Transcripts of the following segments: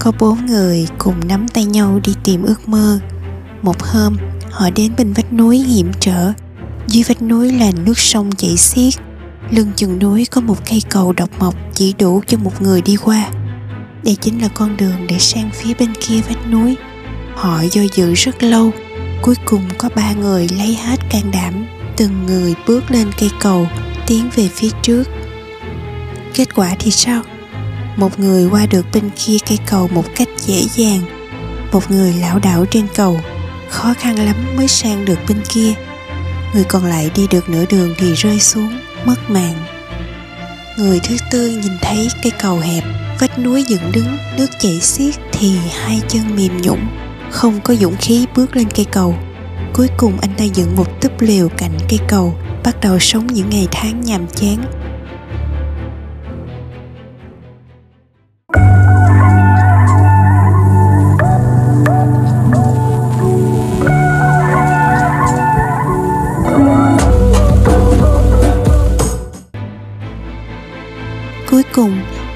có bốn người cùng nắm tay nhau đi tìm ước mơ. Một hôm, họ đến bên vách núi hiểm trở. Dưới vách núi là nước sông chảy xiết. Lưng chừng núi có một cây cầu độc mộc chỉ đủ cho một người đi qua. Đây chính là con đường để sang phía bên kia vách núi. Họ do dự rất lâu, cuối cùng có ba người lấy hết can đảm. Từng người bước lên cây cầu, tiến về phía trước. Kết quả thì sao? Một người qua được bên kia cây cầu một cách dễ dàng. Một người lão đảo trên cầu, khó khăn lắm mới sang được bên kia. Người còn lại đi được nửa đường thì rơi xuống, mất mạng. Người thứ tư nhìn thấy cây cầu hẹp, vách núi dựng đứng, nước chảy xiết thì hai chân mềm nhũn, không có dũng khí bước lên cây cầu. Cuối cùng anh ta dựng một túp lều cạnh cây cầu, bắt đầu sống những ngày tháng nhàm chán.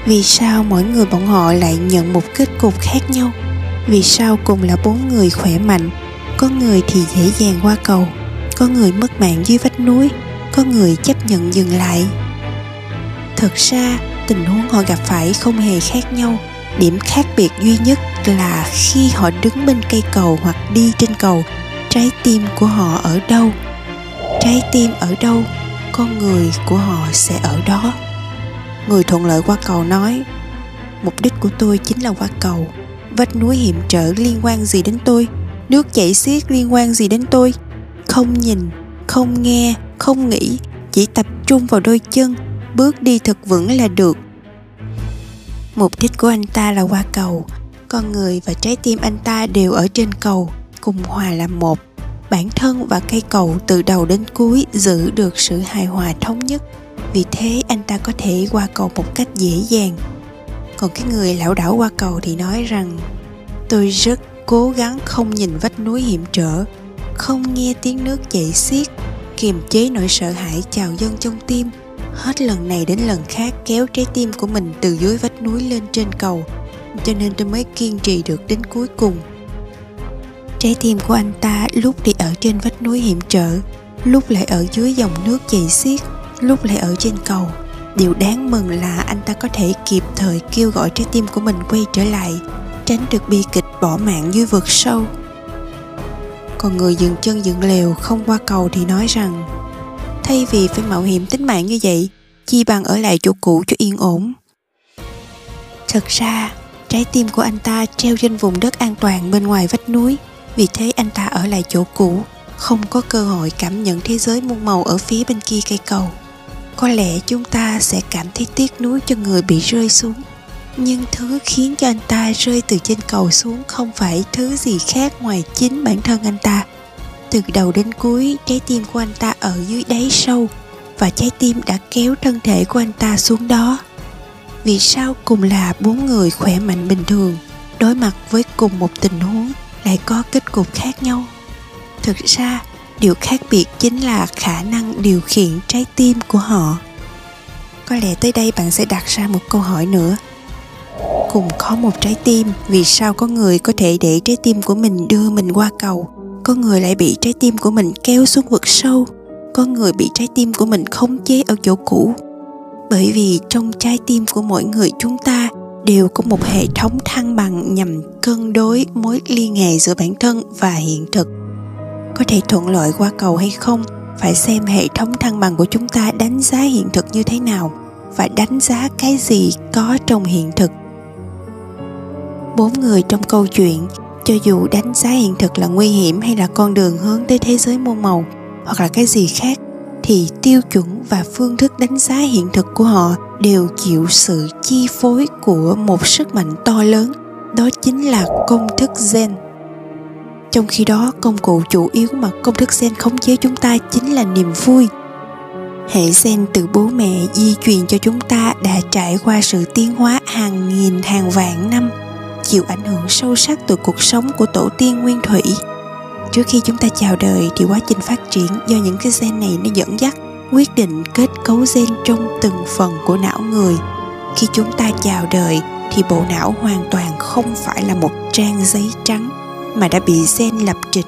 Vì sao mỗi người bọn họ lại nhận một kết cục khác nhau? Vì sao cùng là bốn người khỏe mạnh? Có người thì dễ dàng qua cầu, có người mất mạng dưới vách núi, có người chấp nhận dừng lại. Thực ra, tình huống họ gặp phải không hề khác nhau. Điểm khác biệt duy nhất là khi họ đứng bên cây cầu hoặc đi trên cầu, trái tim của họ ở đâu? Trái tim ở đâu, con người của họ sẽ ở đó người thuận lợi qua cầu nói, mục đích của tôi chính là qua cầu. Vách núi hiểm trở liên quan gì đến tôi? Nước chảy xiết liên quan gì đến tôi? Không nhìn, không nghe, không nghĩ, chỉ tập trung vào đôi chân, bước đi thật vững là được. Mục đích của anh ta là qua cầu. Con người và trái tim anh ta đều ở trên cầu, cùng hòa làm một. Bản thân và cây cầu từ đầu đến cuối giữ được sự hài hòa thống nhất vì thế anh ta có thể qua cầu một cách dễ dàng. Còn cái người lão đảo qua cầu thì nói rằng, tôi rất cố gắng không nhìn vách núi hiểm trở, không nghe tiếng nước chảy xiết, kiềm chế nỗi sợ hãi trào dâng trong tim. Hết lần này đến lần khác kéo trái tim của mình từ dưới vách núi lên trên cầu, cho nên tôi mới kiên trì được đến cuối cùng. Trái tim của anh ta lúc thì ở trên vách núi hiểm trở, lúc lại ở dưới dòng nước chảy xiết lúc lại ở trên cầu. Điều đáng mừng là anh ta có thể kịp thời kêu gọi trái tim của mình quay trở lại, tránh được bi kịch bỏ mạng dưới vực sâu. Còn người dừng chân dựng lều không qua cầu thì nói rằng, thay vì phải mạo hiểm tính mạng như vậy, chi bằng ở lại chỗ cũ cho yên ổn. Thật ra, trái tim của anh ta treo trên vùng đất an toàn bên ngoài vách núi, vì thế anh ta ở lại chỗ cũ, không có cơ hội cảm nhận thế giới muôn màu ở phía bên kia cây cầu có lẽ chúng ta sẽ cảm thấy tiếc nuối cho người bị rơi xuống. Nhưng thứ khiến cho anh ta rơi từ trên cầu xuống không phải thứ gì khác ngoài chính bản thân anh ta. Từ đầu đến cuối, trái tim của anh ta ở dưới đáy sâu và trái tim đã kéo thân thể của anh ta xuống đó. Vì sao cùng là bốn người khỏe mạnh bình thường, đối mặt với cùng một tình huống lại có kết cục khác nhau? Thực ra điều khác biệt chính là khả năng điều khiển trái tim của họ. Có lẽ tới đây bạn sẽ đặt ra một câu hỏi nữa. Cùng có một trái tim, vì sao có người có thể để trái tim của mình đưa mình qua cầu? Có người lại bị trái tim của mình kéo xuống vực sâu? Có người bị trái tim của mình khống chế ở chỗ cũ? Bởi vì trong trái tim của mỗi người chúng ta đều có một hệ thống thăng bằng nhằm cân đối mối liên hệ giữa bản thân và hiện thực có thể thuận lợi qua cầu hay không, phải xem hệ thống thăng bằng của chúng ta đánh giá hiện thực như thế nào và đánh giá cái gì có trong hiện thực. Bốn người trong câu chuyện, cho dù đánh giá hiện thực là nguy hiểm hay là con đường hướng tới thế giới muôn màu, hoặc là cái gì khác, thì tiêu chuẩn và phương thức đánh giá hiện thực của họ đều chịu sự chi phối của một sức mạnh to lớn, đó chính là công thức gen trong khi đó, công cụ chủ yếu mà công thức gen khống chế chúng ta chính là niềm vui. Hệ gen từ bố mẹ di truyền cho chúng ta đã trải qua sự tiến hóa hàng nghìn, hàng vạn năm, chịu ảnh hưởng sâu sắc từ cuộc sống của tổ tiên nguyên thủy. Trước khi chúng ta chào đời thì quá trình phát triển do những cái gen này nó dẫn dắt, quyết định kết cấu gen trong từng phần của não người. Khi chúng ta chào đời thì bộ não hoàn toàn không phải là một trang giấy trắng mà đã bị gen lập trình.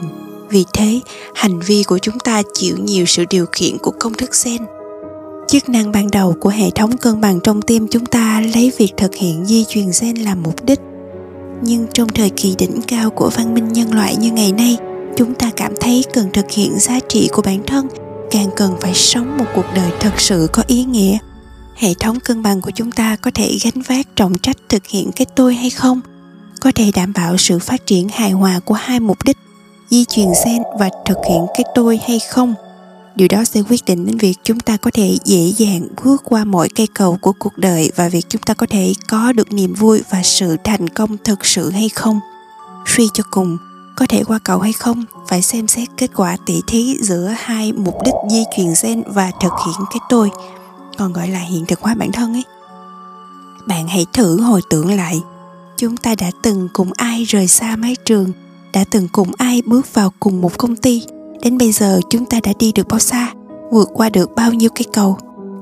Vì thế, hành vi của chúng ta chịu nhiều sự điều khiển của công thức gen. Chức năng ban đầu của hệ thống cân bằng trong tim chúng ta lấy việc thực hiện di truyền gen làm mục đích. Nhưng trong thời kỳ đỉnh cao của văn minh nhân loại như ngày nay, chúng ta cảm thấy cần thực hiện giá trị của bản thân, càng cần phải sống một cuộc đời thật sự có ý nghĩa. Hệ thống cân bằng của chúng ta có thể gánh vác trọng trách thực hiện cái tôi hay không? Có thể đảm bảo sự phát triển hài hòa của hai mục đích, di truyền gen và thực hiện cái tôi hay không. Điều đó sẽ quyết định đến việc chúng ta có thể dễ dàng bước qua mọi cây cầu của cuộc đời và việc chúng ta có thể có được niềm vui và sự thành công thực sự hay không. Suy cho cùng, có thể qua cầu hay không, phải xem xét kết quả tỉ thí giữa hai mục đích di truyền gen và thực hiện cái tôi. Còn gọi là hiện thực hóa bản thân ấy. Bạn hãy thử hồi tưởng lại chúng ta đã từng cùng ai rời xa mái trường, đã từng cùng ai bước vào cùng một công ty. Đến bây giờ, chúng ta đã đi được bao xa, vượt qua được bao nhiêu cây cầu?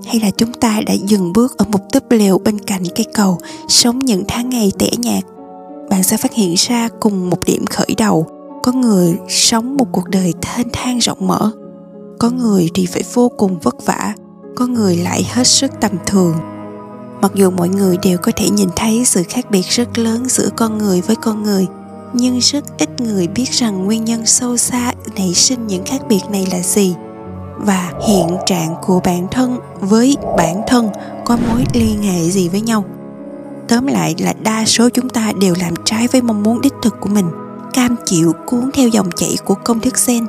Hay là chúng ta đã dừng bước ở một túp lều bên cạnh cây cầu, sống những tháng ngày tẻ nhạt? Bạn sẽ phát hiện ra cùng một điểm khởi đầu. Có người sống một cuộc đời thênh thang rộng mở. Có người thì phải vô cùng vất vả. Có người lại hết sức tầm thường mặc dù mọi người đều có thể nhìn thấy sự khác biệt rất lớn giữa con người với con người, nhưng rất ít người biết rằng nguyên nhân sâu xa nảy sinh những khác biệt này là gì. Và hiện trạng của bản thân với bản thân có mối liên hệ gì với nhau? Tóm lại là đa số chúng ta đều làm trái với mong muốn đích thực của mình, cam chịu cuốn theo dòng chảy của công thức gen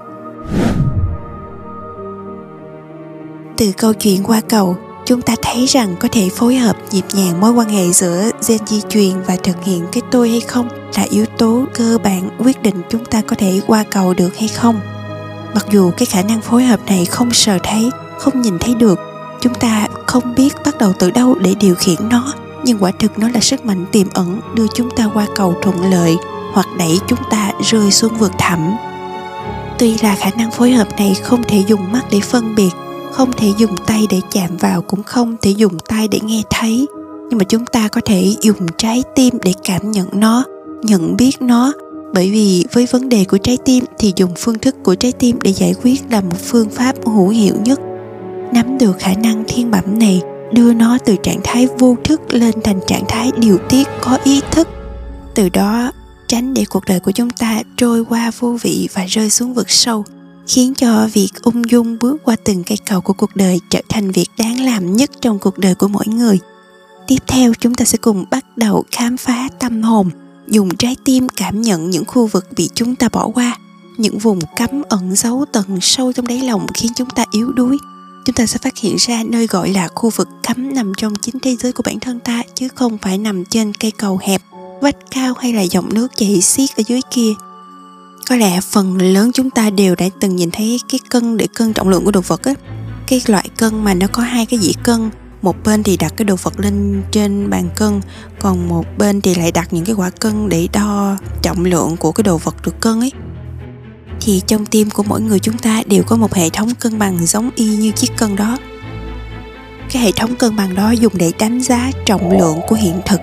từ câu chuyện qua cầu chúng ta thấy rằng có thể phối hợp nhịp nhàng mối quan hệ giữa gen di truyền và thực hiện cái tôi hay không là yếu tố cơ bản quyết định chúng ta có thể qua cầu được hay không. Mặc dù cái khả năng phối hợp này không sờ thấy, không nhìn thấy được, chúng ta không biết bắt đầu từ đâu để điều khiển nó, nhưng quả thực nó là sức mạnh tiềm ẩn đưa chúng ta qua cầu thuận lợi hoặc đẩy chúng ta rơi xuống vực thẳm. Tuy là khả năng phối hợp này không thể dùng mắt để phân biệt không thể dùng tay để chạm vào, cũng không thể dùng tay để nghe thấy. Nhưng mà chúng ta có thể dùng trái tim để cảm nhận nó, nhận biết nó. Bởi vì với vấn đề của trái tim thì dùng phương thức của trái tim để giải quyết là một phương pháp hữu hiệu nhất. Nắm được khả năng thiên bẩm này, đưa nó từ trạng thái vô thức lên thành trạng thái điều tiết có ý thức. Từ đó, tránh để cuộc đời của chúng ta trôi qua vô vị và rơi xuống vực sâu khiến cho việc ung dung bước qua từng cây cầu của cuộc đời trở thành việc đáng làm nhất trong cuộc đời của mỗi người. Tiếp theo, chúng ta sẽ cùng bắt đầu khám phá tâm hồn, dùng trái tim cảm nhận những khu vực bị chúng ta bỏ qua, những vùng cấm ẩn giấu tầng sâu trong đáy lòng khiến chúng ta yếu đuối. Chúng ta sẽ phát hiện ra nơi gọi là khu vực cấm nằm trong chính thế giới của bản thân ta, chứ không phải nằm trên cây cầu hẹp, vách cao hay là dòng nước chảy xiết ở dưới kia có lẽ phần lớn chúng ta đều đã từng nhìn thấy cái cân để cân trọng lượng của đồ vật á. Cái loại cân mà nó có hai cái dĩa cân, một bên thì đặt cái đồ vật lên trên bàn cân, còn một bên thì lại đặt những cái quả cân để đo trọng lượng của cái đồ vật được cân ấy. Thì trong tim của mỗi người chúng ta đều có một hệ thống cân bằng giống y như chiếc cân đó. Cái hệ thống cân bằng đó dùng để đánh giá trọng lượng của hiện thực,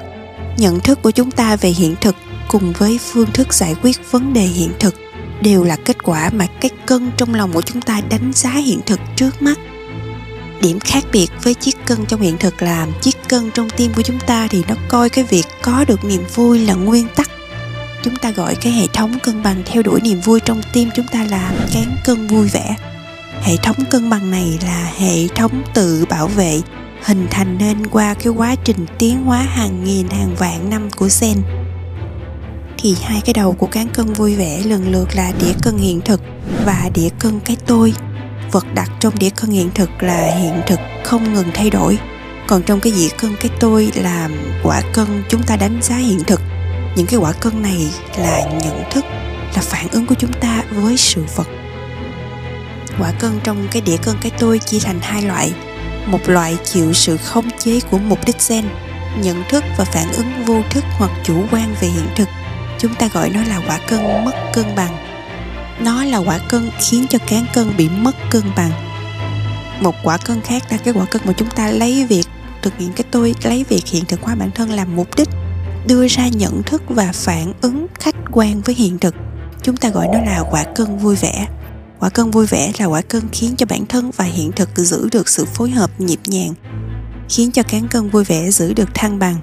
nhận thức của chúng ta về hiện thực cùng với phương thức giải quyết vấn đề hiện thực đều là kết quả mà cái cân trong lòng của chúng ta đánh giá hiện thực trước mắt. Điểm khác biệt với chiếc cân trong hiện thực là chiếc cân trong tim của chúng ta thì nó coi cái việc có được niềm vui là nguyên tắc. Chúng ta gọi cái hệ thống cân bằng theo đuổi niềm vui trong tim chúng ta là cán cân vui vẻ. Hệ thống cân bằng này là hệ thống tự bảo vệ, hình thành nên qua cái quá trình tiến hóa hàng nghìn hàng vạn năm của sen thì hai cái đầu của cán cân vui vẻ lần lượt là đĩa cân hiện thực và đĩa cân cái tôi. Vật đặt trong đĩa cân hiện thực là hiện thực không ngừng thay đổi. Còn trong cái dĩa cân cái tôi là quả cân chúng ta đánh giá hiện thực. Những cái quả cân này là nhận thức, là phản ứng của chúng ta với sự vật. Quả cân trong cái đĩa cân cái tôi chia thành hai loại. Một loại chịu sự khống chế của mục đích gen, nhận thức và phản ứng vô thức hoặc chủ quan về hiện thực chúng ta gọi nó là quả cân mất cân bằng. Nó là quả cân khiến cho cán cân bị mất cân bằng. Một quả cân khác là cái quả cân mà chúng ta lấy việc thực hiện cái tôi, lấy việc hiện thực hóa bản thân làm mục đích, đưa ra nhận thức và phản ứng khách quan với hiện thực. Chúng ta gọi nó là quả cân vui vẻ. Quả cân vui vẻ là quả cân khiến cho bản thân và hiện thực giữ được sự phối hợp nhịp nhàng, khiến cho cán cân vui vẻ giữ được thăng bằng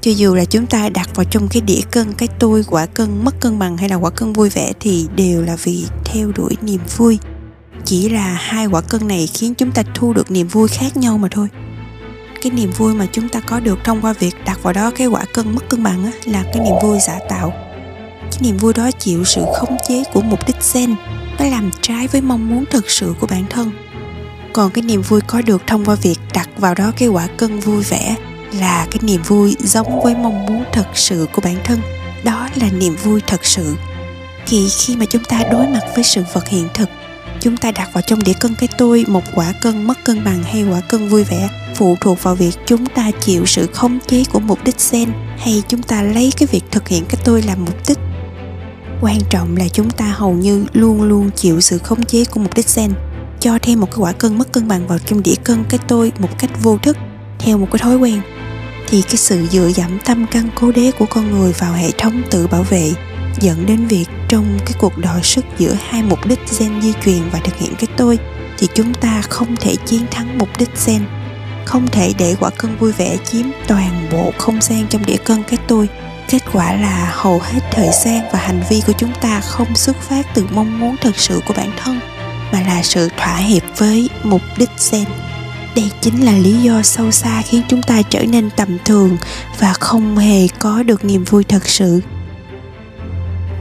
cho dù là chúng ta đặt vào trong cái đĩa cân cái tôi quả cân mất cân bằng hay là quả cân vui vẻ thì đều là vì theo đuổi niềm vui. Chỉ là hai quả cân này khiến chúng ta thu được niềm vui khác nhau mà thôi. Cái niềm vui mà chúng ta có được thông qua việc đặt vào đó cái quả cân mất cân bằng á, là cái niềm vui giả tạo. Cái niềm vui đó chịu sự khống chế của mục đích gen nó làm trái với mong muốn thực sự của bản thân. Còn cái niềm vui có được thông qua việc đặt vào đó cái quả cân vui vẻ là cái niềm vui giống với mong muốn thật sự của bản thân. Đó là niềm vui thật sự. Thì khi mà chúng ta đối mặt với sự vật hiện thực, chúng ta đặt vào trong đĩa cân cái tôi, một quả cân mất cân bằng hay quả cân vui vẻ, phụ thuộc vào việc chúng ta chịu sự khống chế của mục đích sen hay chúng ta lấy cái việc thực hiện cái tôi làm mục đích. Quan trọng là chúng ta hầu như luôn luôn chịu sự khống chế của mục đích sen cho thêm một cái quả cân mất cân bằng vào trong đĩa cân cái tôi một cách vô thức, theo một cái thói quen thì cái sự dựa dẫm tâm căn cố đế của con người vào hệ thống tự bảo vệ dẫn đến việc trong cái cuộc đọ sức giữa hai mục đích gen di truyền và thực hiện cái tôi, thì chúng ta không thể chiến thắng mục đích gen, không thể để quả cân vui vẻ chiếm toàn bộ không gian trong đĩa cân cái tôi. Kết quả là hầu hết thời gian và hành vi của chúng ta không xuất phát từ mong muốn thật sự của bản thân, mà là sự thỏa hiệp với mục đích gen đây chính là lý do sâu xa khiến chúng ta trở nên tầm thường và không hề có được niềm vui thật sự.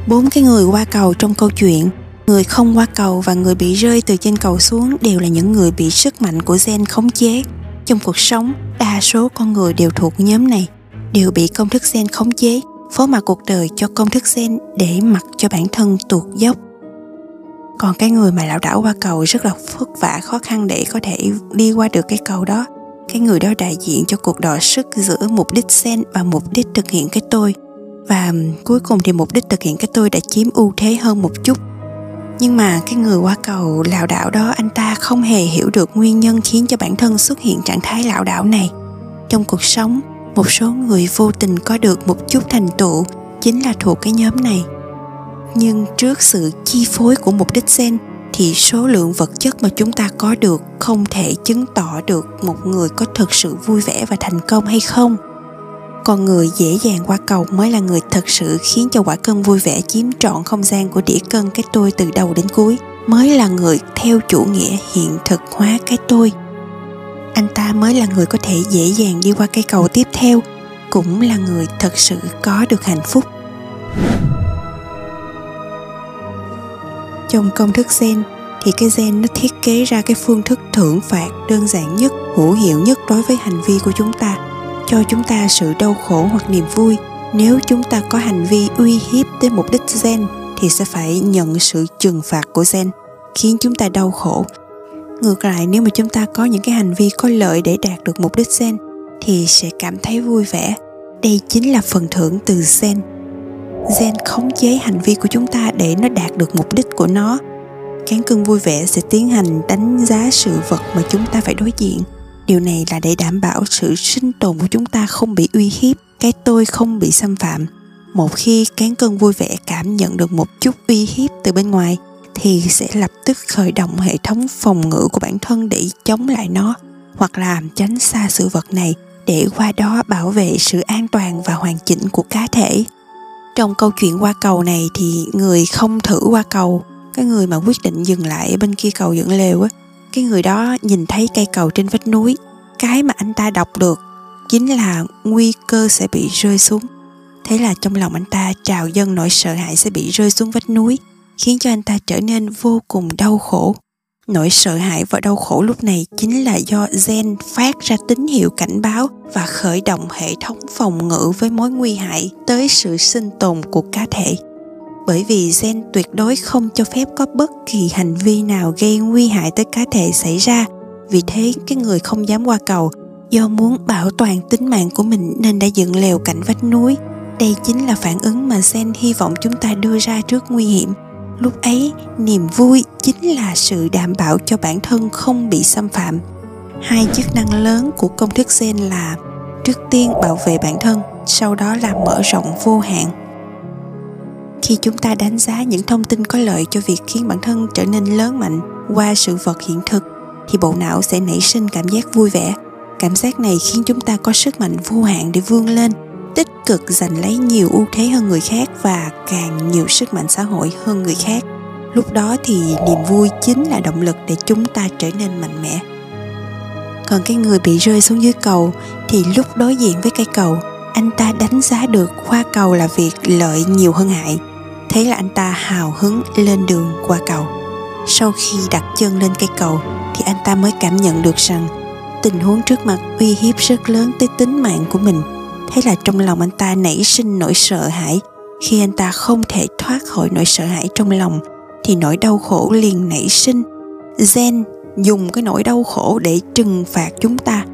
Bốn cái người qua cầu trong câu chuyện, người không qua cầu và người bị rơi từ trên cầu xuống đều là những người bị sức mạnh của gen khống chế. Trong cuộc sống, đa số con người đều thuộc nhóm này, đều bị công thức gen khống chế, phó mặc cuộc đời cho công thức gen để mặc cho bản thân tuột dốc còn cái người mà lão đảo qua cầu rất là vất vả, khó khăn để có thể đi qua được cái cầu đó. Cái người đó đại diện cho cuộc đọ sức giữa mục đích sen và mục đích thực hiện cái tôi. Và cuối cùng thì mục đích thực hiện cái tôi đã chiếm ưu thế hơn một chút. Nhưng mà cái người qua cầu lảo đảo đó, anh ta không hề hiểu được nguyên nhân khiến cho bản thân xuất hiện trạng thái lảo đảo này. Trong cuộc sống, một số người vô tình có được một chút thành tựu chính là thuộc cái nhóm này nhưng trước sự chi phối của mục đích gen thì số lượng vật chất mà chúng ta có được không thể chứng tỏ được một người có thực sự vui vẻ và thành công hay không. Con người dễ dàng qua cầu mới là người thật sự khiến cho quả cân vui vẻ chiếm trọn không gian của đĩa cân cái tôi từ đầu đến cuối, mới là người theo chủ nghĩa hiện thực hóa cái tôi. Anh ta mới là người có thể dễ dàng đi qua cây cầu tiếp theo, cũng là người thật sự có được hạnh phúc. Trong công thức gen, thì cái gen nó thiết kế ra cái phương thức thưởng phạt đơn giản nhất, hữu hiệu nhất đối với hành vi của chúng ta, cho chúng ta sự đau khổ hoặc niềm vui. Nếu chúng ta có hành vi uy hiếp tới mục đích gen, thì sẽ phải nhận sự trừng phạt của gen, khiến chúng ta đau khổ. Ngược lại, nếu mà chúng ta có những cái hành vi có lợi để đạt được mục đích gen, thì sẽ cảm thấy vui vẻ. Đây chính là phần thưởng từ gen gen khống chế hành vi của chúng ta để nó đạt được mục đích của nó. Cán cân vui vẻ sẽ tiến hành đánh giá sự vật mà chúng ta phải đối diện. Điều này là để đảm bảo sự sinh tồn của chúng ta không bị uy hiếp, cái tôi không bị xâm phạm. Một khi cán cân vui vẻ cảm nhận được một chút uy hiếp từ bên ngoài, thì sẽ lập tức khởi động hệ thống phòng ngự của bản thân để chống lại nó, hoặc làm tránh xa sự vật này để qua đó bảo vệ sự an toàn và hoàn chỉnh của cá thể trong câu chuyện qua cầu này thì người không thử qua cầu, cái người mà quyết định dừng lại ở bên kia cầu dẫn lều á, cái người đó nhìn thấy cây cầu trên vách núi, cái mà anh ta đọc được chính là nguy cơ sẽ bị rơi xuống. Thế là trong lòng anh ta trào dâng nỗi sợ hãi sẽ bị rơi xuống vách núi, khiến cho anh ta trở nên vô cùng đau khổ nỗi sợ hãi và đau khổ lúc này chính là do gen phát ra tín hiệu cảnh báo và khởi động hệ thống phòng ngự với mối nguy hại tới sự sinh tồn của cá thể. Bởi vì gen tuyệt đối không cho phép có bất kỳ hành vi nào gây nguy hại tới cá thể xảy ra. Vì thế, cái người không dám qua cầu do muốn bảo toàn tính mạng của mình nên đã dựng lều cạnh vách núi. Đây chính là phản ứng mà gen hy vọng chúng ta đưa ra trước nguy hiểm lúc ấy, niềm vui chính là sự đảm bảo cho bản thân không bị xâm phạm. Hai chức năng lớn của công thức gen là trước tiên bảo vệ bản thân, sau đó là mở rộng vô hạn. Khi chúng ta đánh giá những thông tin có lợi cho việc khiến bản thân trở nên lớn mạnh qua sự vật hiện thực, thì bộ não sẽ nảy sinh cảm giác vui vẻ. Cảm giác này khiến chúng ta có sức mạnh vô hạn để vươn lên cực giành lấy nhiều ưu thế hơn người khác và càng nhiều sức mạnh xã hội hơn người khác. Lúc đó thì niềm vui chính là động lực để chúng ta trở nên mạnh mẽ. Còn cái người bị rơi xuống dưới cầu thì lúc đối diện với cây cầu, anh ta đánh giá được qua cầu là việc lợi nhiều hơn hại. Thế là anh ta hào hứng lên đường qua cầu. Sau khi đặt chân lên cây cầu thì anh ta mới cảm nhận được rằng tình huống trước mặt uy hiếp rất lớn tới tính mạng của mình thế là trong lòng anh ta nảy sinh nỗi sợ hãi. Khi anh ta không thể thoát khỏi nỗi sợ hãi trong lòng, thì nỗi đau khổ liền nảy sinh. Gen dùng cái nỗi đau khổ để trừng phạt chúng ta,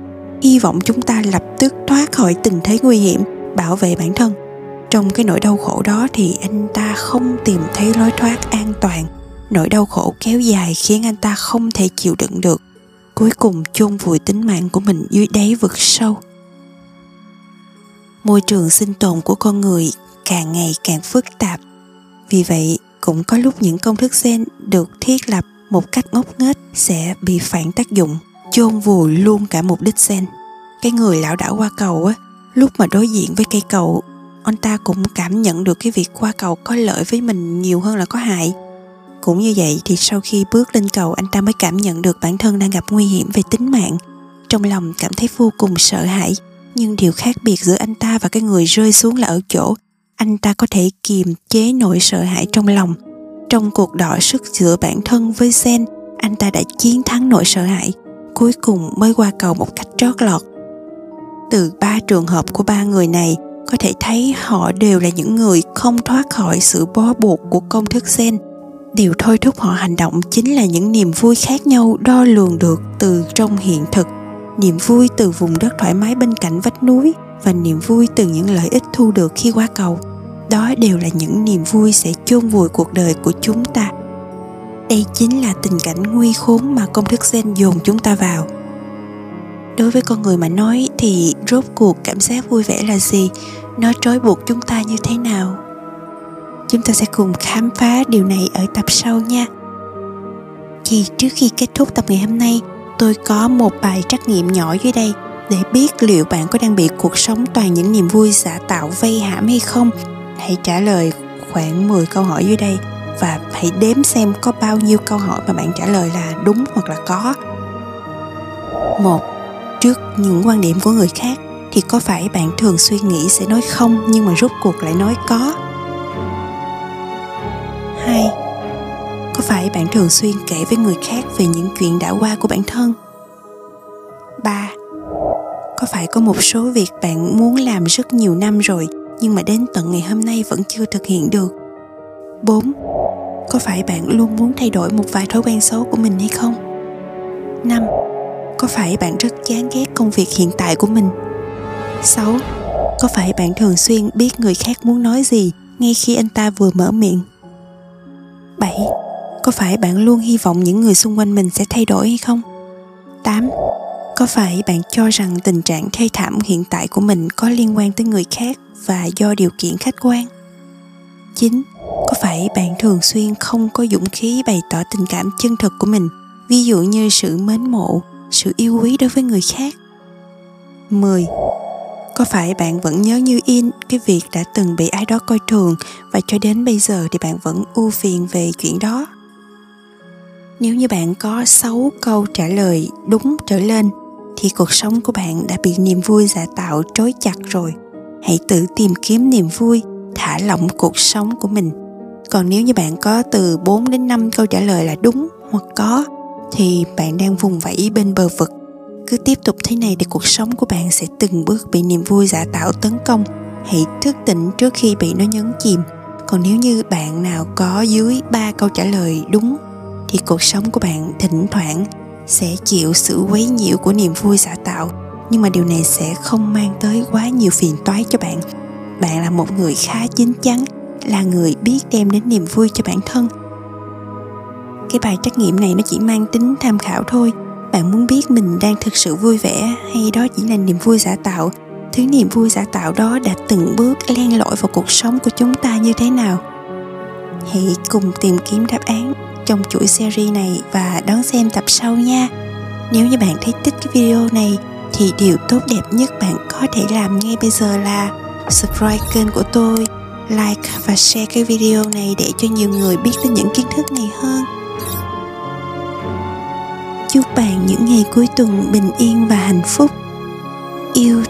hy vọng chúng ta lập tức thoát khỏi tình thế nguy hiểm, bảo vệ bản thân. Trong cái nỗi đau khổ đó thì anh ta không tìm thấy lối thoát an toàn. Nỗi đau khổ kéo dài khiến anh ta không thể chịu đựng được. Cuối cùng chôn vùi tính mạng của mình dưới đáy vực sâu môi trường sinh tồn của con người càng ngày càng phức tạp. Vì vậy, cũng có lúc những công thức gen được thiết lập một cách ngốc nghếch sẽ bị phản tác dụng, chôn vùi luôn cả mục đích gen. Cái người lão đảo qua cầu á, lúc mà đối diện với cây cầu, anh ta cũng cảm nhận được cái việc qua cầu có lợi với mình nhiều hơn là có hại. Cũng như vậy thì sau khi bước lên cầu, anh ta mới cảm nhận được bản thân đang gặp nguy hiểm về tính mạng. Trong lòng cảm thấy vô cùng sợ hãi nhưng điều khác biệt giữa anh ta và cái người rơi xuống là ở chỗ anh ta có thể kiềm chế nỗi sợ hãi trong lòng. Trong cuộc đọ sức giữa bản thân với Zen anh ta đã chiến thắng nỗi sợ hãi, cuối cùng mới qua cầu một cách trót lọt. Từ ba trường hợp của ba người này, có thể thấy họ đều là những người không thoát khỏi sự bó buộc của công thức Zen điều thôi thúc họ hành động chính là những niềm vui khác nhau đo lường được từ trong hiện thực niềm vui từ vùng đất thoải mái bên cạnh vách núi và niềm vui từ những lợi ích thu được khi qua cầu. Đó đều là những niềm vui sẽ chôn vùi cuộc đời của chúng ta. Đây chính là tình cảnh nguy khốn mà công thức gen dồn chúng ta vào. Đối với con người mà nói thì rốt cuộc cảm giác vui vẻ là gì? Nó trói buộc chúng ta như thế nào? Chúng ta sẽ cùng khám phá điều này ở tập sau nha. Thì trước khi kết thúc tập ngày hôm nay tôi có một bài trắc nghiệm nhỏ dưới đây để biết liệu bạn có đang bị cuộc sống toàn những niềm vui giả tạo vây hãm hay không. Hãy trả lời khoảng 10 câu hỏi dưới đây và hãy đếm xem có bao nhiêu câu hỏi mà bạn trả lời là đúng hoặc là có. Một, trước những quan điểm của người khác thì có phải bạn thường suy nghĩ sẽ nói không nhưng mà rút cuộc lại nói có? Phải bạn thường xuyên kể với người khác về những chuyện đã qua của bản thân ba, có phải có một số việc bạn muốn làm rất nhiều năm rồi, nhưng mà đến tận ngày hôm nay vẫn chưa thực hiện được 4. Có phải bạn luôn muốn thay đổi một vài thói quen xấu của mình hay không? 5. Có phải bạn rất chán ghét công việc hiện tại của mình? 6. Có phải bạn thường xuyên biết người khác muốn nói gì ngay khi anh ta vừa mở miệng? 7. Có phải bạn luôn hy vọng những người xung quanh mình sẽ thay đổi hay không? 8 có phải bạn cho rằng tình trạng thê thảm hiện tại của mình có liên quan tới người khác và do điều kiện khách quan 9. Có phải bạn thường xuyên không có dũng khí bày tỏ tình cảm chân thực của mình, ví dụ như sự mến mộ, sự yêu quý đối với người khác? 10. Có phải bạn vẫn nhớ như in cái việc đã từng bị ai đó coi thường và cho đến bây giờ thì bạn vẫn ưu phiền về chuyện đó? Nếu như bạn có 6 câu trả lời đúng trở lên, thì cuộc sống của bạn đã bị niềm vui giả tạo trói chặt rồi. Hãy tự tìm kiếm niềm vui, thả lỏng cuộc sống của mình. Còn nếu như bạn có từ 4 đến 5 câu trả lời là đúng hoặc có, thì bạn đang vùng vẫy bên bờ vực. Cứ tiếp tục thế này thì cuộc sống của bạn sẽ từng bước bị niềm vui giả tạo tấn công. Hãy thức tỉnh trước khi bị nó nhấn chìm. Còn nếu như bạn nào có dưới 3 câu trả lời đúng thì cuộc sống của bạn thỉnh thoảng sẽ chịu sự quấy nhiễu của niềm vui giả tạo. Nhưng mà điều này sẽ không mang tới quá nhiều phiền toái cho bạn. Bạn là một người khá chín chắn, là người biết đem đến niềm vui cho bản thân. Cái bài trắc nghiệm này nó chỉ mang tính tham khảo thôi. Bạn muốn biết mình đang thực sự vui vẻ hay đó chỉ là niềm vui giả tạo, thứ niềm vui giả tạo đó đã từng bước len lỏi vào cuộc sống của chúng ta như thế nào? Hãy cùng tìm kiếm đáp án trong chuỗi series này và đón xem tập sau nha. Nếu như bạn thấy thích cái video này, thì điều tốt đẹp nhất bạn có thể làm ngay bây giờ là subscribe kênh của tôi, like và share cái video này để cho nhiều người biết đến những kiến thức này hơn. Chúc bạn những ngày cuối tuần bình yên và hạnh phúc. Yêu